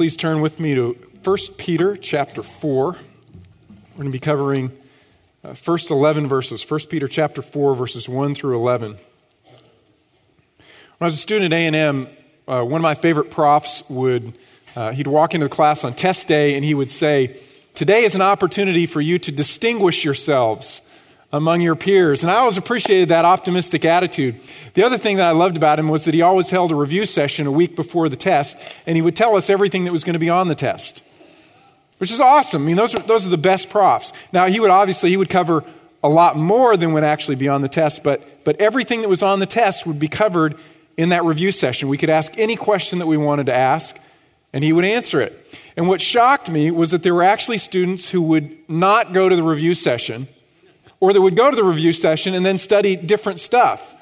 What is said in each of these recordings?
Please turn with me to 1 Peter chapter 4. We're going to be covering uh, first 11 verses. 1 Peter chapter 4 verses 1 through 11. When I was a student at A&M, uh, one of my favorite profs would uh, he'd walk into the class on test day and he would say, "Today is an opportunity for you to distinguish yourselves." Among your peers. And I always appreciated that optimistic attitude. The other thing that I loved about him was that he always held a review session a week before the test, and he would tell us everything that was going to be on the test, which is awesome. I mean, those are, those are the best profs. Now, he would obviously, he would cover a lot more than would actually be on the test, but, but everything that was on the test would be covered in that review session. We could ask any question that we wanted to ask, and he would answer it. And what shocked me was that there were actually students who would not go to the review session – or that would go to the review session and then study different stuff.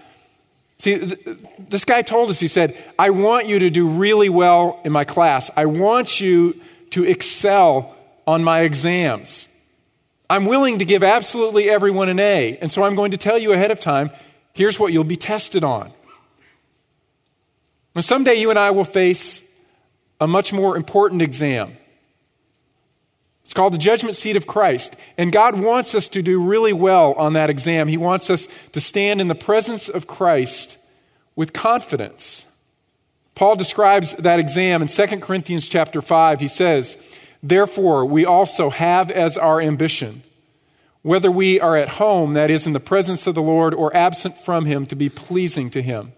See, th- this guy told us, he said, I want you to do really well in my class. I want you to excel on my exams. I'm willing to give absolutely everyone an A, and so I'm going to tell you ahead of time here's what you'll be tested on. Now, someday you and I will face a much more important exam. It's called the judgment seat of Christ. And God wants us to do really well on that exam. He wants us to stand in the presence of Christ with confidence. Paul describes that exam in 2 Corinthians chapter 5. He says, Therefore, we also have as our ambition, whether we are at home, that is, in the presence of the Lord, or absent from him, to be pleasing to him.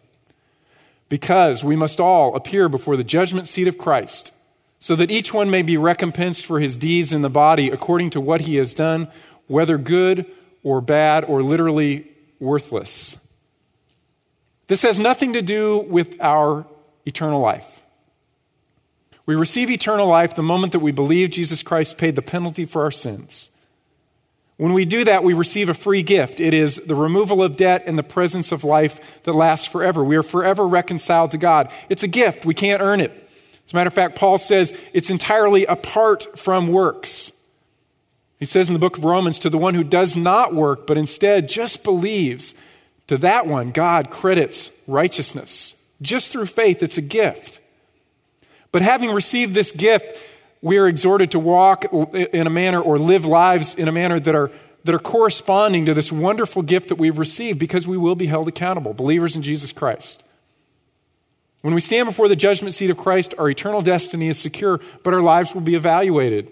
Because we must all appear before the judgment seat of Christ so that each one may be recompensed for his deeds in the body according to what he has done, whether good or bad or literally worthless. This has nothing to do with our eternal life. We receive eternal life the moment that we believe Jesus Christ paid the penalty for our sins. When we do that, we receive a free gift. It is the removal of debt and the presence of life that lasts forever. We are forever reconciled to God. It's a gift. We can't earn it. As a matter of fact, Paul says it's entirely apart from works. He says in the book of Romans, to the one who does not work, but instead just believes, to that one, God credits righteousness. Just through faith, it's a gift. But having received this gift, we are exhorted to walk in a manner or live lives in a manner that are, that are corresponding to this wonderful gift that we've received because we will be held accountable, believers in Jesus Christ. When we stand before the judgment seat of Christ, our eternal destiny is secure, but our lives will be evaluated.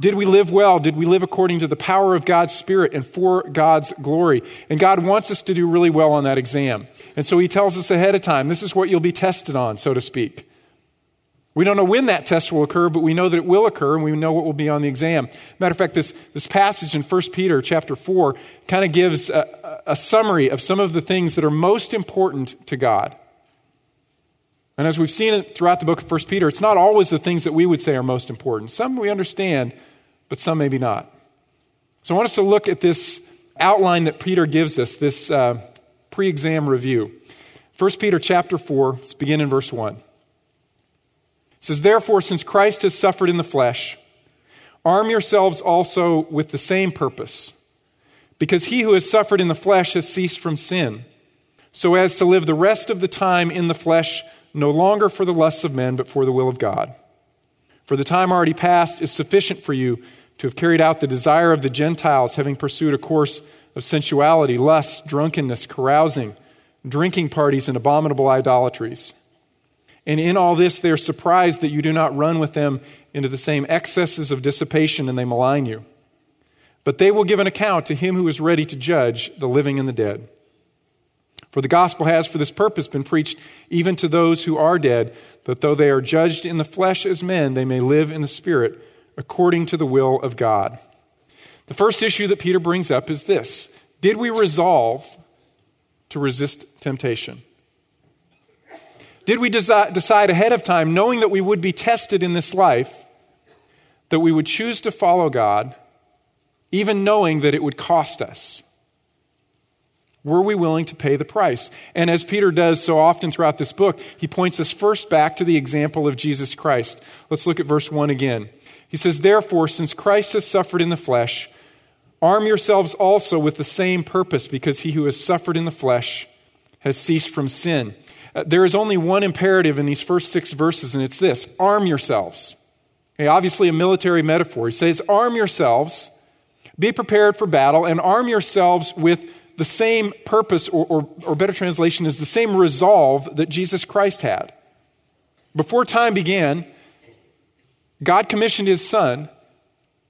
Did we live well? Did we live according to the power of God's Spirit and for God's glory? And God wants us to do really well on that exam. And so He tells us ahead of time this is what you'll be tested on, so to speak. We don't know when that test will occur, but we know that it will occur, and we know what will be on the exam. Matter of fact, this, this passage in 1 Peter chapter 4 kind of gives a, a summary of some of the things that are most important to God. And as we've seen it throughout the book of 1 Peter, it's not always the things that we would say are most important. Some we understand, but some maybe not. So I want us to look at this outline that Peter gives us, this uh, pre exam review. 1 Peter chapter 4, let's begin in verse 1. It says, Therefore, since Christ has suffered in the flesh, arm yourselves also with the same purpose, because he who has suffered in the flesh has ceased from sin, so as to live the rest of the time in the flesh no longer for the lusts of men, but for the will of God. For the time already past is sufficient for you to have carried out the desire of the Gentiles, having pursued a course of sensuality, lust, drunkenness, carousing, drinking parties, and abominable idolatries. And in all this, they are surprised that you do not run with them into the same excesses of dissipation, and they malign you. But they will give an account to him who is ready to judge the living and the dead. For the gospel has for this purpose been preached even to those who are dead, that though they are judged in the flesh as men, they may live in the spirit according to the will of God. The first issue that Peter brings up is this Did we resolve to resist temptation? Did we desi- decide ahead of time, knowing that we would be tested in this life, that we would choose to follow God, even knowing that it would cost us? Were we willing to pay the price? And as Peter does so often throughout this book, he points us first back to the example of Jesus Christ. Let's look at verse 1 again. He says, Therefore, since Christ has suffered in the flesh, arm yourselves also with the same purpose, because he who has suffered in the flesh has ceased from sin. Uh, there is only one imperative in these first six verses, and it's this arm yourselves. Okay, obviously, a military metaphor. He says, Arm yourselves, be prepared for battle, and arm yourselves with the same purpose, or, or, or better translation is the same resolve that Jesus Christ had. Before time began, God commissioned his son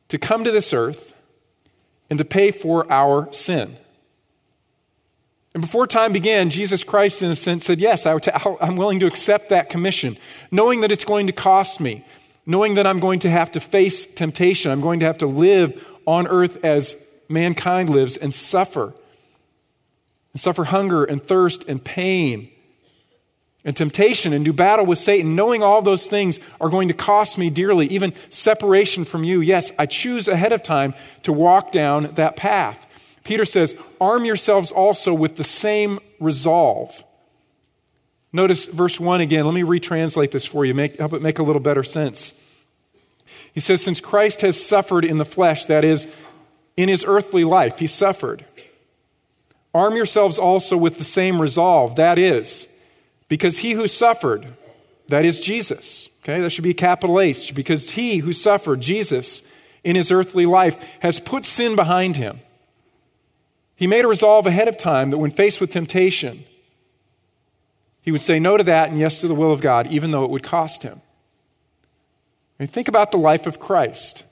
to come to this earth and to pay for our sin. And before time began, Jesus Christ, in a sense, said, Yes, I'm willing to accept that commission, knowing that it's going to cost me, knowing that I'm going to have to face temptation. I'm going to have to live on earth as mankind lives and suffer, and suffer hunger and thirst and pain and temptation and do battle with Satan, knowing all those things are going to cost me dearly, even separation from you. Yes, I choose ahead of time to walk down that path. Peter says, Arm yourselves also with the same resolve. Notice verse 1 again. Let me retranslate this for you, make, help it make a little better sense. He says, Since Christ has suffered in the flesh, that is, in his earthly life, he suffered. Arm yourselves also with the same resolve, that is, because he who suffered, that is Jesus, okay, that should be capital H, because he who suffered, Jesus, in his earthly life, has put sin behind him. He made a resolve ahead of time that when faced with temptation, he would say no to that and yes to the will of God, even though it would cost him. Think about the life of Christ,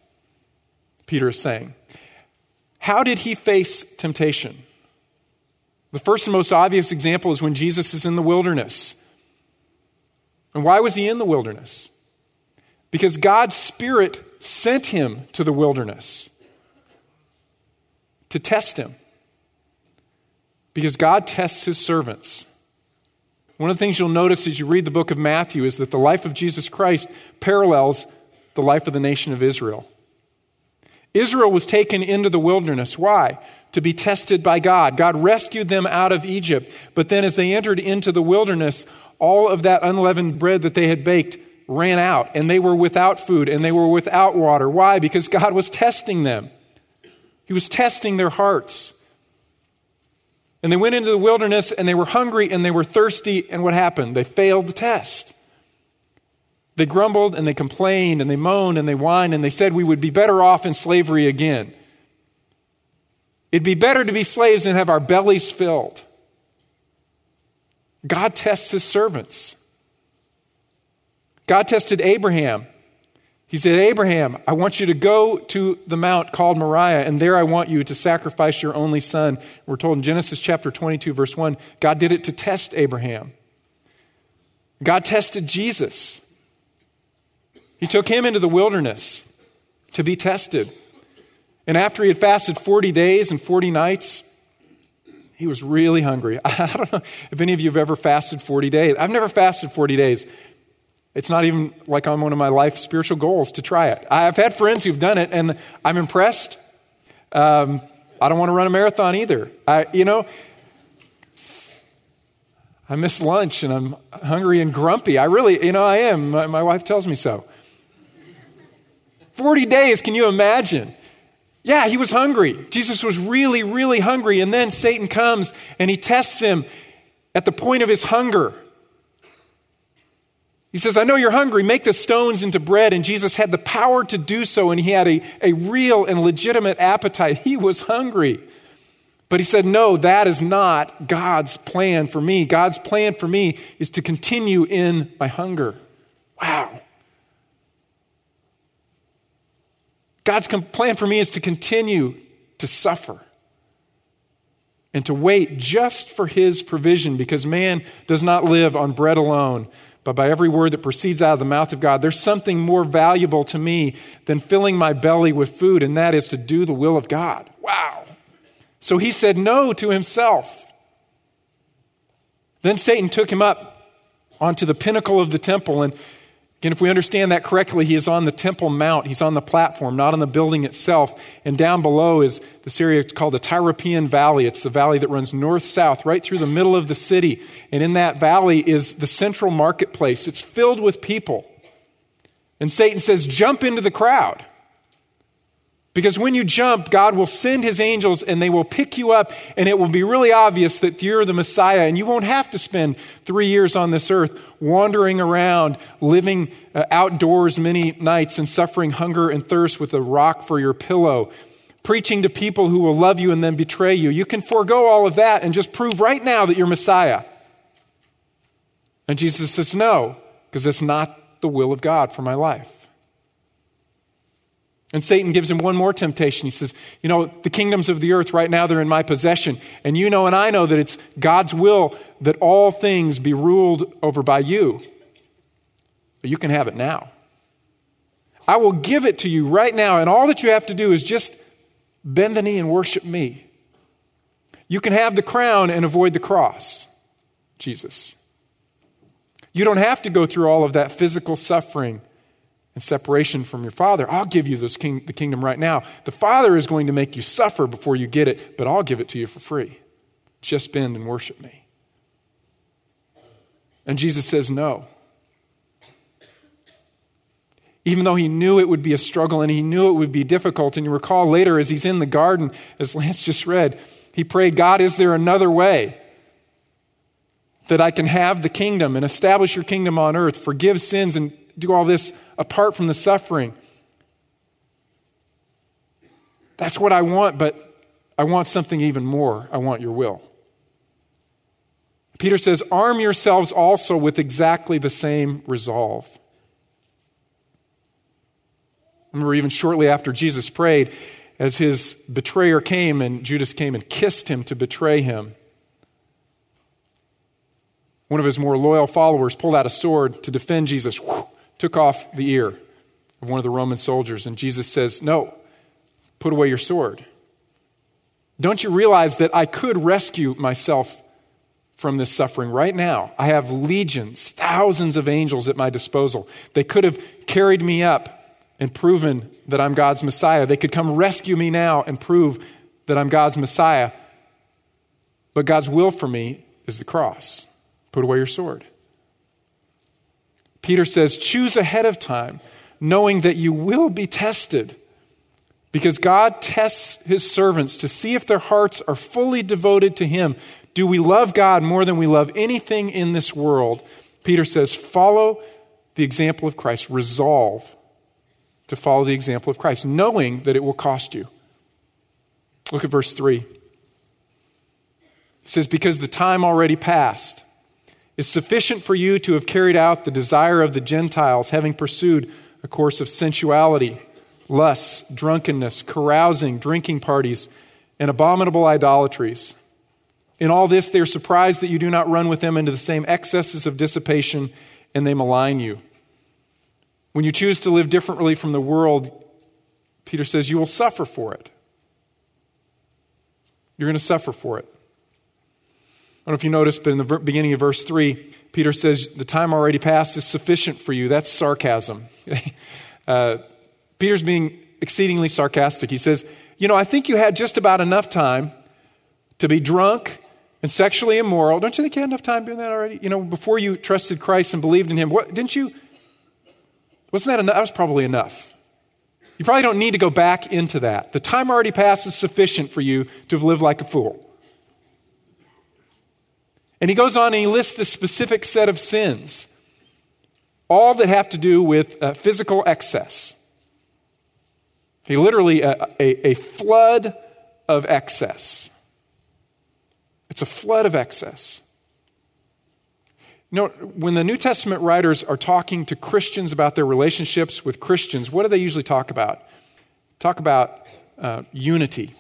Peter is saying. How did he face temptation? The first and most obvious example is when Jesus is in the wilderness. And why was he in the wilderness? Because God's Spirit sent him to the wilderness to test him. Because God tests his servants. One of the things you'll notice as you read the book of Matthew is that the life of Jesus Christ parallels the life of the nation of Israel. Israel was taken into the wilderness. Why? To be tested by God. God rescued them out of Egypt. But then, as they entered into the wilderness, all of that unleavened bread that they had baked ran out, and they were without food and they were without water. Why? Because God was testing them, He was testing their hearts. And they went into the wilderness and they were hungry and they were thirsty, and what happened? They failed the test. They grumbled and they complained and they moaned and they whined and they said we would be better off in slavery again. It'd be better to be slaves and have our bellies filled. God tests his servants. God tested Abraham. He said, Abraham, I want you to go to the mount called Moriah, and there I want you to sacrifice your only son. We're told in Genesis chapter 22, verse 1, God did it to test Abraham. God tested Jesus. He took him into the wilderness to be tested. And after he had fasted 40 days and 40 nights, he was really hungry. I don't know if any of you have ever fasted 40 days. I've never fasted 40 days. It's not even like on one of my life spiritual goals to try it. I've had friends who've done it, and I'm impressed. Um, I don't want to run a marathon either. I, you know, I miss lunch and I'm hungry and grumpy. I really, you know, I am. My, my wife tells me so. 40 days, can you imagine? Yeah, he was hungry. Jesus was really, really hungry. And then Satan comes and he tests him at the point of his hunger. He says, I know you're hungry. Make the stones into bread. And Jesus had the power to do so, and he had a, a real and legitimate appetite. He was hungry. But he said, No, that is not God's plan for me. God's plan for me is to continue in my hunger. Wow. God's plan for me is to continue to suffer and to wait just for his provision because man does not live on bread alone, but by every word that proceeds out of the mouth of God. There's something more valuable to me than filling my belly with food, and that is to do the will of God. Wow. So he said no to himself. Then Satan took him up onto the pinnacle of the temple and Again, if we understand that correctly, he is on the Temple Mount. He's on the platform, not on the building itself. And down below is this area called the Tyropoeon Valley. It's the valley that runs north south, right through the middle of the city. And in that valley is the central marketplace. It's filled with people. And Satan says, Jump into the crowd. Because when you jump, God will send his angels and they will pick you up, and it will be really obvious that you're the Messiah, and you won't have to spend three years on this earth wandering around, living uh, outdoors many nights, and suffering hunger and thirst with a rock for your pillow, preaching to people who will love you and then betray you. You can forego all of that and just prove right now that you're Messiah. And Jesus says, No, because it's not the will of God for my life. And Satan gives him one more temptation. He says, You know, the kingdoms of the earth right now, they're in my possession. And you know, and I know that it's God's will that all things be ruled over by you. But you can have it now. I will give it to you right now. And all that you have to do is just bend the knee and worship me. You can have the crown and avoid the cross, Jesus. You don't have to go through all of that physical suffering and separation from your Father. I'll give you this king, the kingdom right now. The Father is going to make you suffer before you get it, but I'll give it to you for free. Just bend and worship me. And Jesus says no. Even though he knew it would be a struggle and he knew it would be difficult. And you recall later, as he's in the garden, as Lance just read, he prayed, God, is there another way? that I can have the kingdom and establish your kingdom on earth, forgive sins, and do all this apart from the suffering. That's what I want, but I want something even more. I want your will. Peter says, Arm yourselves also with exactly the same resolve. Remember, even shortly after Jesus prayed, as his betrayer came and Judas came and kissed him to betray him, one of his more loyal followers pulled out a sword to defend Jesus, whew, took off the ear of one of the Roman soldiers. And Jesus says, No, put away your sword. Don't you realize that I could rescue myself from this suffering right now? I have legions, thousands of angels at my disposal. They could have carried me up and proven that I'm God's Messiah. They could come rescue me now and prove that I'm God's Messiah. But God's will for me is the cross. Put away your sword. Peter says, choose ahead of time, knowing that you will be tested. Because God tests his servants to see if their hearts are fully devoted to him. Do we love God more than we love anything in this world? Peter says, follow the example of Christ. Resolve to follow the example of Christ, knowing that it will cost you. Look at verse 3. It says, Because the time already passed is sufficient for you to have carried out the desire of the Gentiles, having pursued a course of sensuality, lusts, drunkenness, carousing, drinking parties, and abominable idolatries. In all this, they are surprised that you do not run with them into the same excesses of dissipation, and they malign you. When you choose to live differently from the world, Peter says you will suffer for it. You're going to suffer for it. I don't know if you noticed, but in the beginning of verse 3, Peter says, The time already passed is sufficient for you. That's sarcasm. uh, Peter's being exceedingly sarcastic. He says, You know, I think you had just about enough time to be drunk and sexually immoral. Don't you think you had enough time doing that already? You know, before you trusted Christ and believed in Him, what, didn't you? Wasn't that enough? That was probably enough. You probably don't need to go back into that. The time already passed is sufficient for you to have lived like a fool. And he goes on and he lists the specific set of sins, all that have to do with uh, physical excess. He literally, uh, a, a flood of excess. It's a flood of excess. You know, when the New Testament writers are talking to Christians about their relationships with Christians, what do they usually talk about? Talk about uh, unity.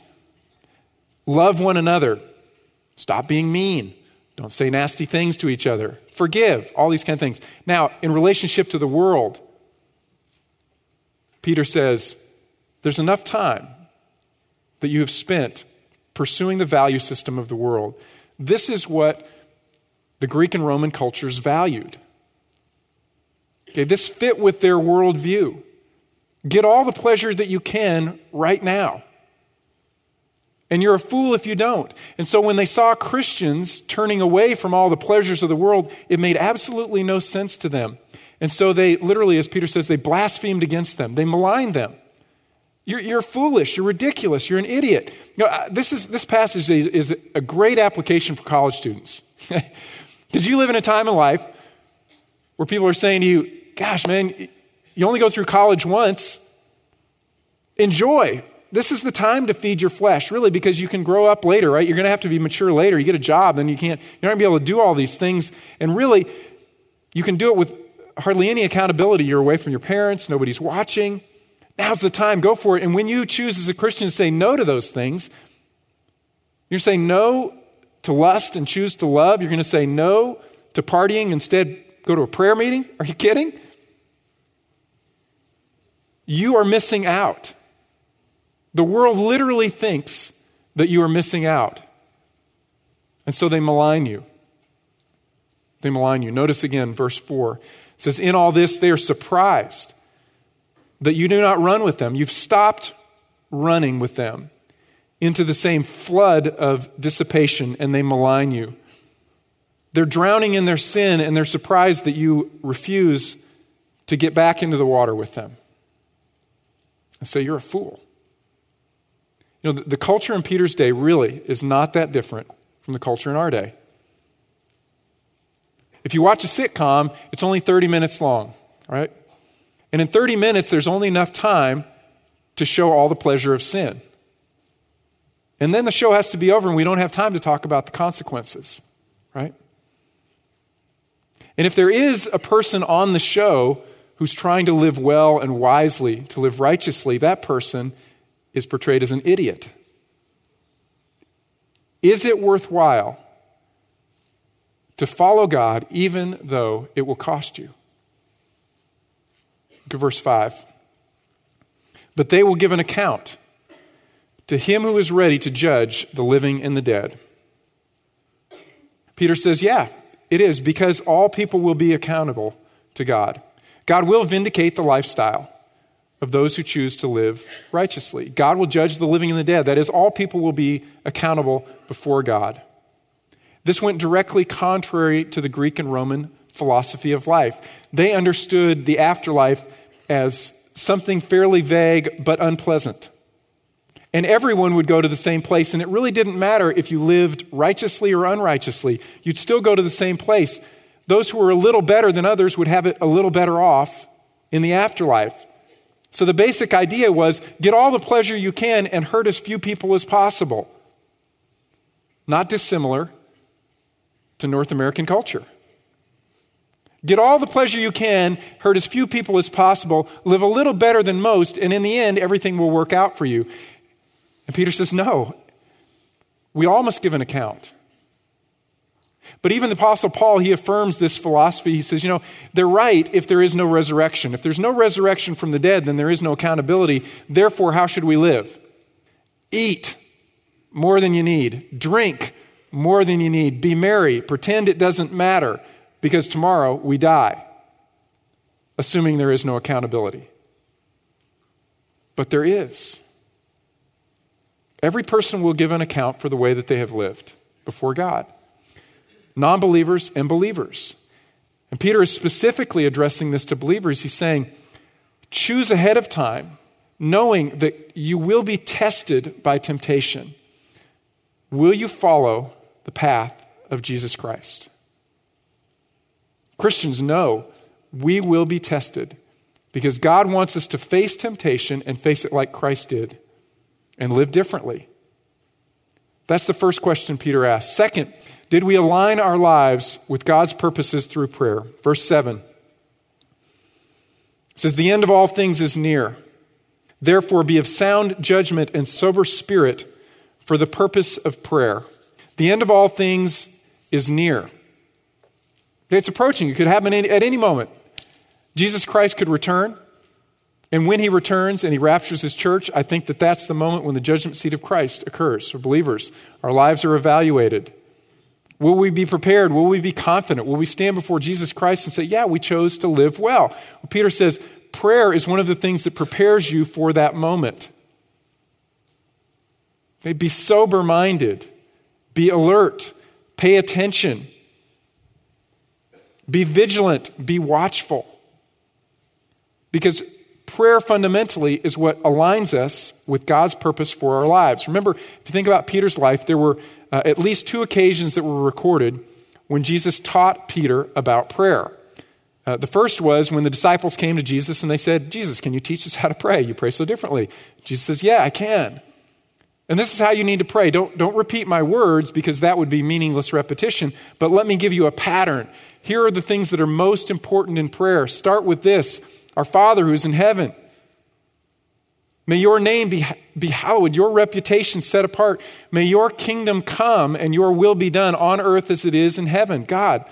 Love one another. Stop being mean. Don't say nasty things to each other. Forgive, all these kind of things. Now, in relationship to the world, Peter says, there's enough time that you have spent pursuing the value system of the world. This is what the Greek and Roman cultures valued. Okay, this fit with their worldview. Get all the pleasure that you can right now. And you're a fool if you don't. And so when they saw Christians turning away from all the pleasures of the world, it made absolutely no sense to them. And so they literally, as Peter says, they blasphemed against them, they maligned them. You're, you're foolish. You're ridiculous. You're an idiot. You know, uh, this, is, this passage is, is a great application for college students. Because you live in a time in life where people are saying to you, gosh, man, you only go through college once. Enjoy. This is the time to feed your flesh, really, because you can grow up later, right? You're going to have to be mature later. You get a job, then you can't, you're not going to be able to do all these things. And really, you can do it with hardly any accountability. You're away from your parents, nobody's watching. Now's the time, go for it. And when you choose as a Christian to say no to those things, you're saying no to lust and choose to love. You're going to say no to partying, instead, go to a prayer meeting. Are you kidding? You are missing out. The world literally thinks that you are missing out. And so they malign you. They malign you. Notice again, verse 4. It says, In all this, they are surprised that you do not run with them. You've stopped running with them into the same flood of dissipation, and they malign you. They're drowning in their sin, and they're surprised that you refuse to get back into the water with them. And so you're a fool. You know, the, the culture in Peter's day really is not that different from the culture in our day. If you watch a sitcom, it's only 30 minutes long, right? And in 30 minutes, there's only enough time to show all the pleasure of sin. And then the show has to be over, and we don't have time to talk about the consequences, right? And if there is a person on the show who's trying to live well and wisely, to live righteously, that person is portrayed as an idiot. Is it worthwhile to follow God even though it will cost you? Look at verse 5. But they will give an account to him who is ready to judge the living and the dead. Peter says, Yeah, it is, because all people will be accountable to God. God will vindicate the lifestyle of those who choose to live righteously. God will judge the living and the dead. That is, all people will be accountable before God. This went directly contrary to the Greek and Roman philosophy of life. They understood the afterlife as something fairly vague but unpleasant. And everyone would go to the same place, and it really didn't matter if you lived righteously or unrighteously. You'd still go to the same place. Those who were a little better than others would have it a little better off in the afterlife. So the basic idea was get all the pleasure you can and hurt as few people as possible. Not dissimilar to North American culture. Get all the pleasure you can, hurt as few people as possible, live a little better than most, and in the end, everything will work out for you. And Peter says, No, we all must give an account. But even the Apostle Paul, he affirms this philosophy. He says, you know, they're right if there is no resurrection. If there's no resurrection from the dead, then there is no accountability. Therefore, how should we live? Eat more than you need, drink more than you need, be merry, pretend it doesn't matter because tomorrow we die, assuming there is no accountability. But there is. Every person will give an account for the way that they have lived before God non believers and believers. And Peter is specifically addressing this to believers. He's saying, choose ahead of time, knowing that you will be tested by temptation. Will you follow the path of Jesus Christ? Christians know we will be tested because God wants us to face temptation and face it like Christ did and live differently. That's the first question Peter asks. Second, did we align our lives with God's purposes through prayer? Verse 7 says, The end of all things is near. Therefore, be of sound judgment and sober spirit for the purpose of prayer. The end of all things is near. It's approaching. It could happen at any moment. Jesus Christ could return. And when he returns and he raptures his church, I think that that's the moment when the judgment seat of Christ occurs for believers. Our lives are evaluated. Will we be prepared? Will we be confident? Will we stand before Jesus Christ and say, Yeah, we chose to live well? well Peter says, prayer is one of the things that prepares you for that moment. Okay, be sober minded, be alert, pay attention, be vigilant, be watchful. Because prayer fundamentally is what aligns us with God's purpose for our lives. Remember, if you think about Peter's life, there were uh, at least two occasions that were recorded when Jesus taught Peter about prayer. Uh, the first was when the disciples came to Jesus and they said, Jesus, can you teach us how to pray? You pray so differently. Jesus says, Yeah, I can. And this is how you need to pray. Don't, don't repeat my words because that would be meaningless repetition, but let me give you a pattern. Here are the things that are most important in prayer. Start with this Our Father who is in heaven. May your name be, be hallowed, your reputation set apart. May your kingdom come and your will be done on earth as it is in heaven. God,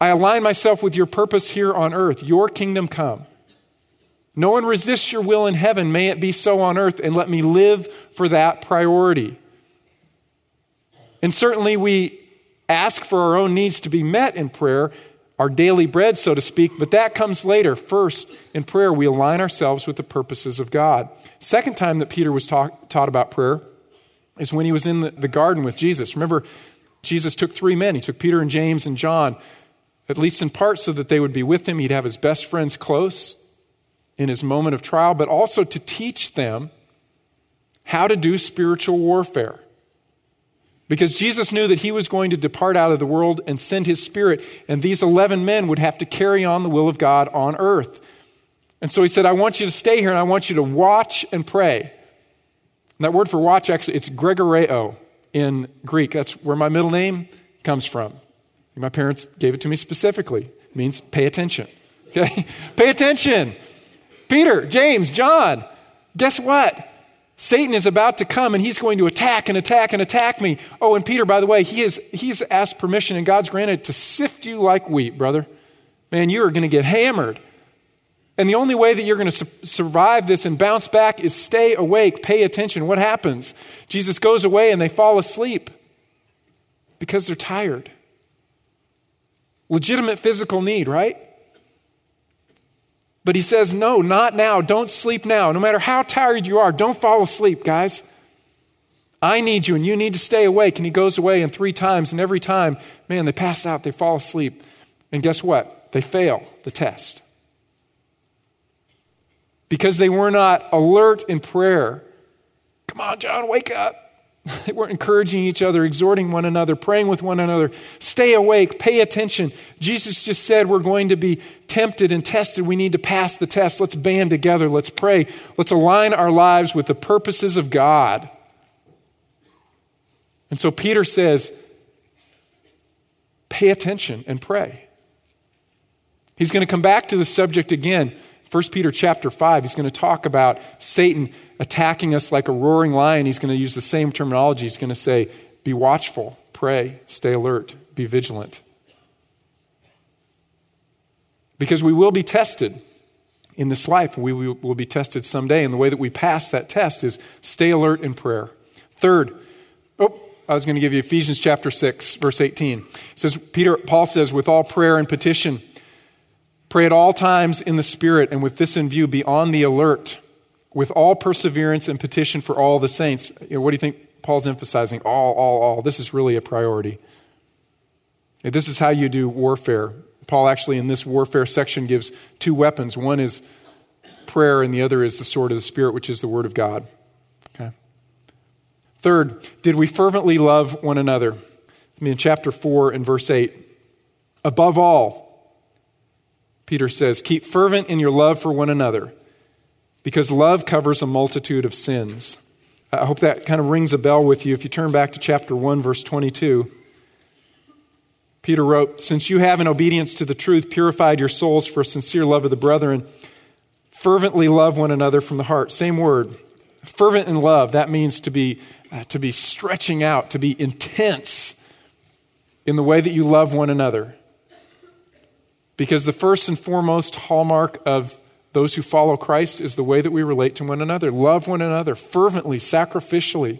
I align myself with your purpose here on earth. Your kingdom come. No one resists your will in heaven. May it be so on earth, and let me live for that priority. And certainly, we ask for our own needs to be met in prayer, our daily bread, so to speak, but that comes later. First, in prayer, we align ourselves with the purposes of God. Second time that Peter was talk, taught about prayer is when he was in the, the garden with Jesus. Remember, Jesus took three men. He took Peter and James and John, at least in part so that they would be with him. He'd have his best friends close in his moment of trial, but also to teach them how to do spiritual warfare. Because Jesus knew that he was going to depart out of the world and send his spirit, and these 11 men would have to carry on the will of God on earth. And so he said, I want you to stay here and I want you to watch and pray. And that word for watch, actually, it's gregoreo in Greek. That's where my middle name comes from. My parents gave it to me specifically. It means pay attention. Okay? pay attention. Peter, James, John, guess what? Satan is about to come and he's going to attack and attack and attack me. Oh, and Peter, by the way, he has he's asked permission and God's granted to sift you like wheat, brother. Man, you are going to get hammered. And the only way that you're going to su- survive this and bounce back is stay awake, pay attention. What happens? Jesus goes away and they fall asleep because they're tired. Legitimate physical need, right? But he says, No, not now. Don't sleep now. No matter how tired you are, don't fall asleep, guys. I need you and you need to stay awake. And he goes away, and three times, and every time, man, they pass out, they fall asleep. And guess what? They fail the test. Because they were not alert in prayer. Come on, John, wake up. They weren't encouraging each other, exhorting one another, praying with one another. Stay awake, pay attention. Jesus just said we're going to be tempted and tested. We need to pass the test. Let's band together. Let's pray. Let's align our lives with the purposes of God. And so Peter says, pay attention and pray. He's going to come back to the subject again 1 Peter chapter 5, he's going to talk about Satan attacking us like a roaring lion. He's going to use the same terminology. He's going to say, Be watchful, pray, stay alert, be vigilant. Because we will be tested in this life. We will be tested someday. And the way that we pass that test is stay alert in prayer. Third, oh, I was going to give you Ephesians chapter 6, verse 18. It says, Peter, Paul says, with all prayer and petition, Pray at all times in the Spirit, and with this in view, be on the alert with all perseverance and petition for all the saints. You know, what do you think Paul's emphasizing? All, all, all. This is really a priority. This is how you do warfare. Paul actually, in this warfare section, gives two weapons. One is prayer, and the other is the sword of the Spirit, which is the Word of God. Okay. Third, did we fervently love one another? I mean, chapter 4 and verse 8. Above all, Peter says, Keep fervent in your love for one another, because love covers a multitude of sins. I hope that kind of rings a bell with you. If you turn back to chapter 1, verse 22, Peter wrote, Since you have, in obedience to the truth, purified your souls for a sincere love of the brethren, fervently love one another from the heart. Same word. Fervent in love, that means to be, uh, to be stretching out, to be intense in the way that you love one another. Because the first and foremost hallmark of those who follow Christ is the way that we relate to one another. Love one another fervently, sacrificially.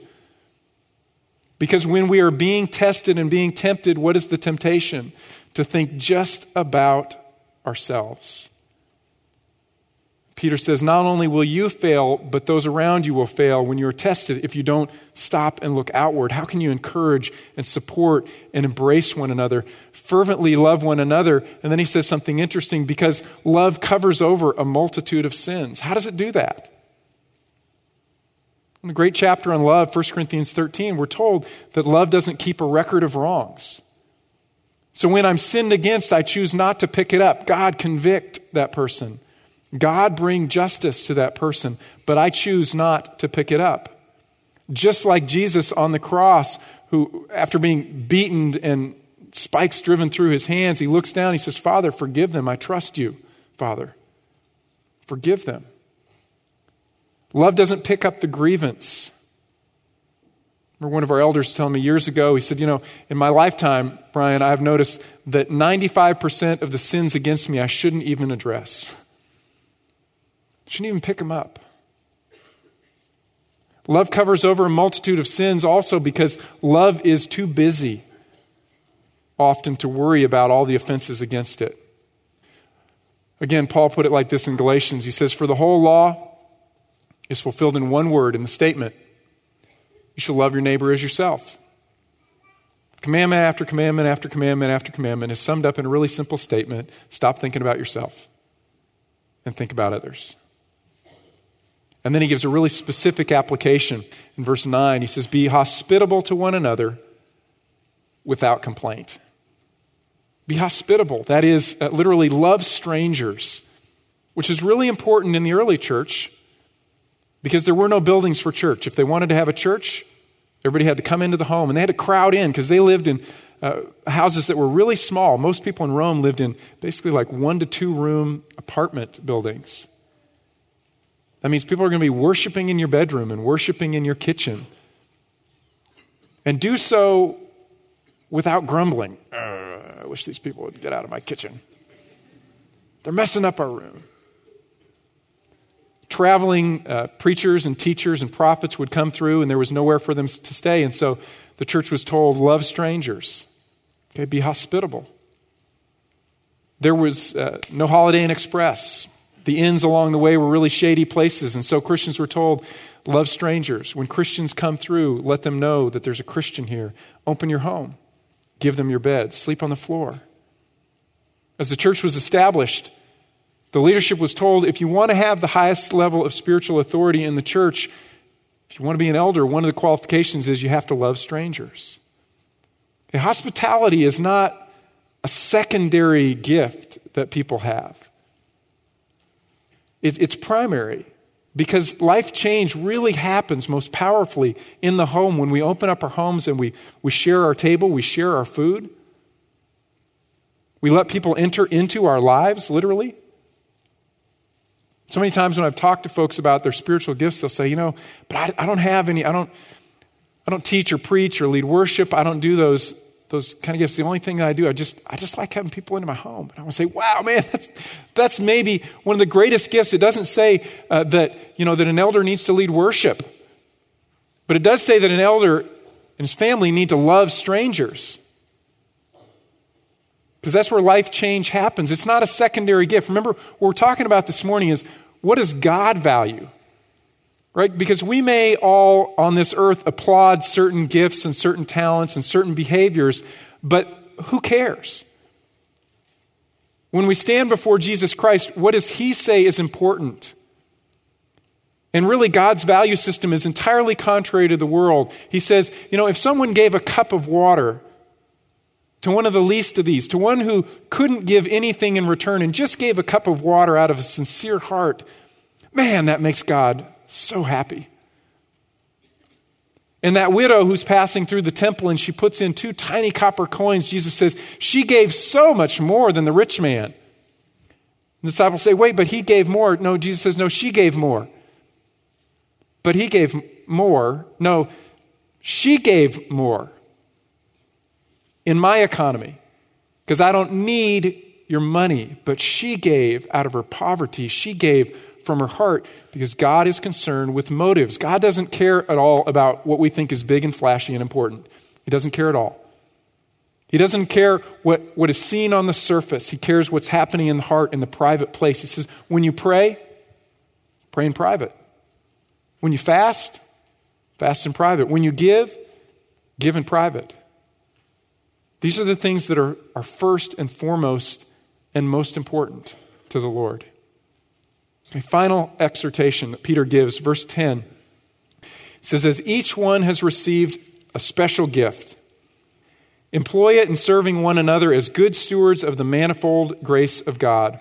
Because when we are being tested and being tempted, what is the temptation? To think just about ourselves. Peter says, Not only will you fail, but those around you will fail when you are tested if you don't stop and look outward. How can you encourage and support and embrace one another? Fervently love one another. And then he says something interesting because love covers over a multitude of sins. How does it do that? In the great chapter on love, 1 Corinthians 13, we're told that love doesn't keep a record of wrongs. So when I'm sinned against, I choose not to pick it up. God, convict that person. God, bring justice to that person, but I choose not to pick it up. Just like Jesus on the cross, who, after being beaten and spikes driven through his hands, he looks down, he says, Father, forgive them. I trust you, Father. Forgive them. Love doesn't pick up the grievance. Remember one of our elders telling me years ago, he said, You know, in my lifetime, Brian, I've noticed that 95% of the sins against me I shouldn't even address. Shouldn't even pick them up. Love covers over a multitude of sins also because love is too busy often to worry about all the offenses against it. Again, Paul put it like this in Galatians. He says, For the whole law is fulfilled in one word in the statement you shall love your neighbor as yourself. Commandment after commandment after commandment after commandment is summed up in a really simple statement stop thinking about yourself and think about others. And then he gives a really specific application in verse 9. He says, Be hospitable to one another without complaint. Be hospitable. That is, uh, literally, love strangers, which is really important in the early church because there were no buildings for church. If they wanted to have a church, everybody had to come into the home and they had to crowd in because they lived in uh, houses that were really small. Most people in Rome lived in basically like one to two room apartment buildings. That means people are going to be worshiping in your bedroom and worshiping in your kitchen. And do so without grumbling. Uh, I wish these people would get out of my kitchen. They're messing up our room traveling uh, preachers and teachers and prophets would come through, and there was nowhere for them to stay. And so the church was told, love strangers, okay, be hospitable. There was uh, no Holiday Inn Express. The inns along the way were really shady places, and so Christians were told, love strangers. When Christians come through, let them know that there's a Christian here. Open your home, give them your bed, sleep on the floor. As the church was established, the leadership was told if you want to have the highest level of spiritual authority in the church, if you want to be an elder, one of the qualifications is you have to love strangers. Okay, hospitality is not a secondary gift that people have, it's, primary. Because life change really happens most powerfully in the home when we open up our homes and we, we share our table, we share our food. We let people enter into our lives, literally. So many times when I've talked to folks about their spiritual gifts, they'll say, you know, but I, I don't have any, I don't, I don't teach or preach or lead worship. I don't do those, those kind of gifts. The only thing that I do, I just, I just like having people into my home. And I want to say, wow, man, that's, that's maybe one of the greatest gifts. It doesn't say uh, that, you know, that an elder needs to lead worship. But it does say that an elder and his family need to love strangers. Because that's where life change happens. It's not a secondary gift. Remember, what we're talking about this morning is what does God value? Right? Because we may all on this earth applaud certain gifts and certain talents and certain behaviors, but who cares? When we stand before Jesus Christ, what does He say is important? And really, God's value system is entirely contrary to the world. He says, you know, if someone gave a cup of water to one of the least of these, to one who couldn't give anything in return and just gave a cup of water out of a sincere heart, man, that makes God so happy. And that widow who's passing through the temple and she puts in two tiny copper coins, Jesus says, she gave so much more than the rich man. The disciples say, wait, but he gave more. No, Jesus says, no, she gave more. But he gave more. No, she gave more in my economy because I don't need your money. But she gave out of her poverty. She gave from her heart because God is concerned with motives. God doesn't care at all about what we think is big and flashy and important. He doesn't care at all. He doesn't care what, what is seen on the surface. He cares what's happening in the heart, in the private place. He says, when you pray, pray in private. When you fast, fast in private. When you give, give in private. These are the things that are, are first and foremost and most important to the Lord. A final exhortation that Peter gives, verse 10, says, As each one has received a special gift, employ it in serving one another as good stewards of the manifold grace of God.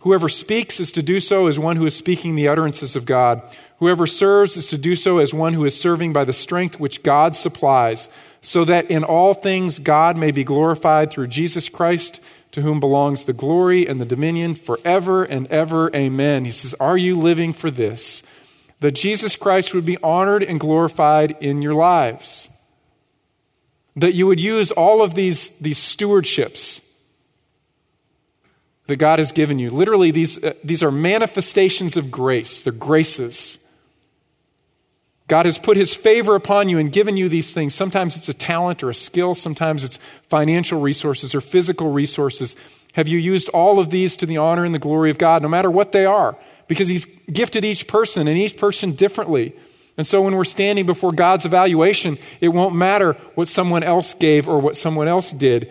Whoever speaks is to do so as one who is speaking the utterances of God. Whoever serves is to do so as one who is serving by the strength which God supplies, so that in all things God may be glorified through Jesus Christ, to whom belongs the glory and the dominion forever and ever. Amen. He says, Are you living for this? That Jesus Christ would be honored and glorified in your lives. That you would use all of these, these stewardships that God has given you. Literally, these, uh, these are manifestations of grace, they're graces. God has put his favor upon you and given you these things. Sometimes it's a talent or a skill, sometimes it's financial resources or physical resources. Have you used all of these to the honor and the glory of God, no matter what they are? Because he's gifted each person and each person differently. And so when we're standing before God's evaluation, it won't matter what someone else gave or what someone else did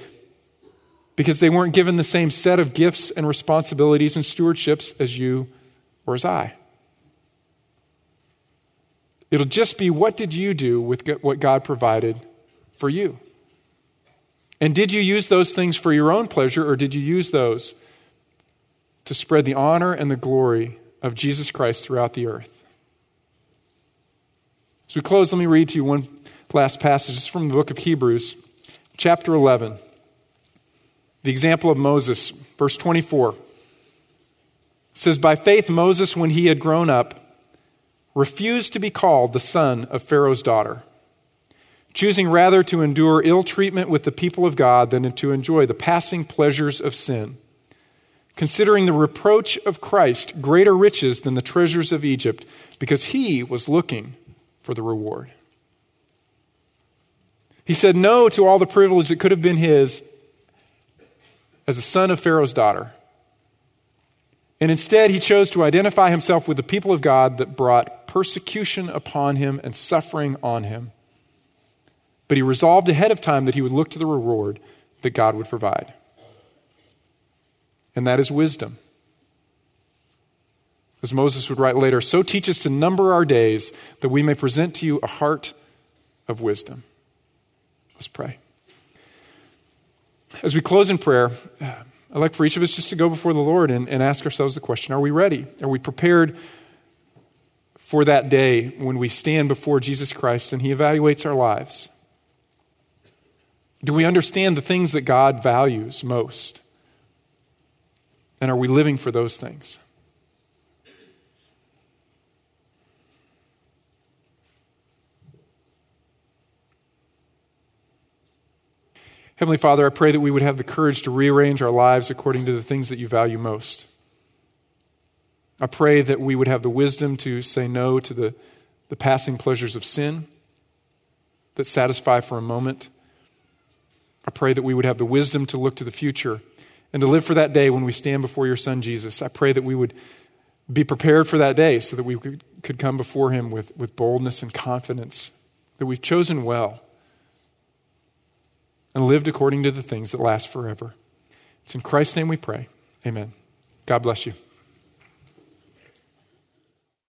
because they weren't given the same set of gifts and responsibilities and stewardships as you or as I. It'll just be what did you do with what God provided for you? And did you use those things for your own pleasure, or did you use those to spread the honor and the glory of Jesus Christ throughout the earth? As we close, let me read to you one last passage. It's from the book of Hebrews, chapter 11. The example of Moses, verse 24. says, By faith, Moses, when he had grown up, refused to be called the son of Pharaoh's daughter, choosing rather to endure ill treatment with the people of God than to enjoy the passing pleasures of sin. Considering the reproach of Christ greater riches than the treasures of Egypt, because he was looking for the reward. He said no to all the privilege that could have been his as a son of Pharaoh's daughter. And instead, he chose to identify himself with the people of God that brought persecution upon him and suffering on him. But he resolved ahead of time that he would look to the reward that God would provide. And that is wisdom. As Moses would write later, so teach us to number our days that we may present to you a heart of wisdom. Let's pray. As we close in prayer, I'd like for each of us just to go before the Lord and, and ask ourselves the question Are we ready? Are we prepared for that day when we stand before Jesus Christ and He evaluates our lives? Do we understand the things that God values most? And are we living for those things? Heavenly Father, I pray that we would have the courage to rearrange our lives according to the things that you value most. I pray that we would have the wisdom to say no to the, the passing pleasures of sin that satisfy for a moment. I pray that we would have the wisdom to look to the future and to live for that day when we stand before your Son, Jesus. I pray that we would be prepared for that day so that we could, come before him with, with boldness and confidence, that we've chosen well and lived according to the things that last forever. It's in Christ's name we pray. Amen. God bless you.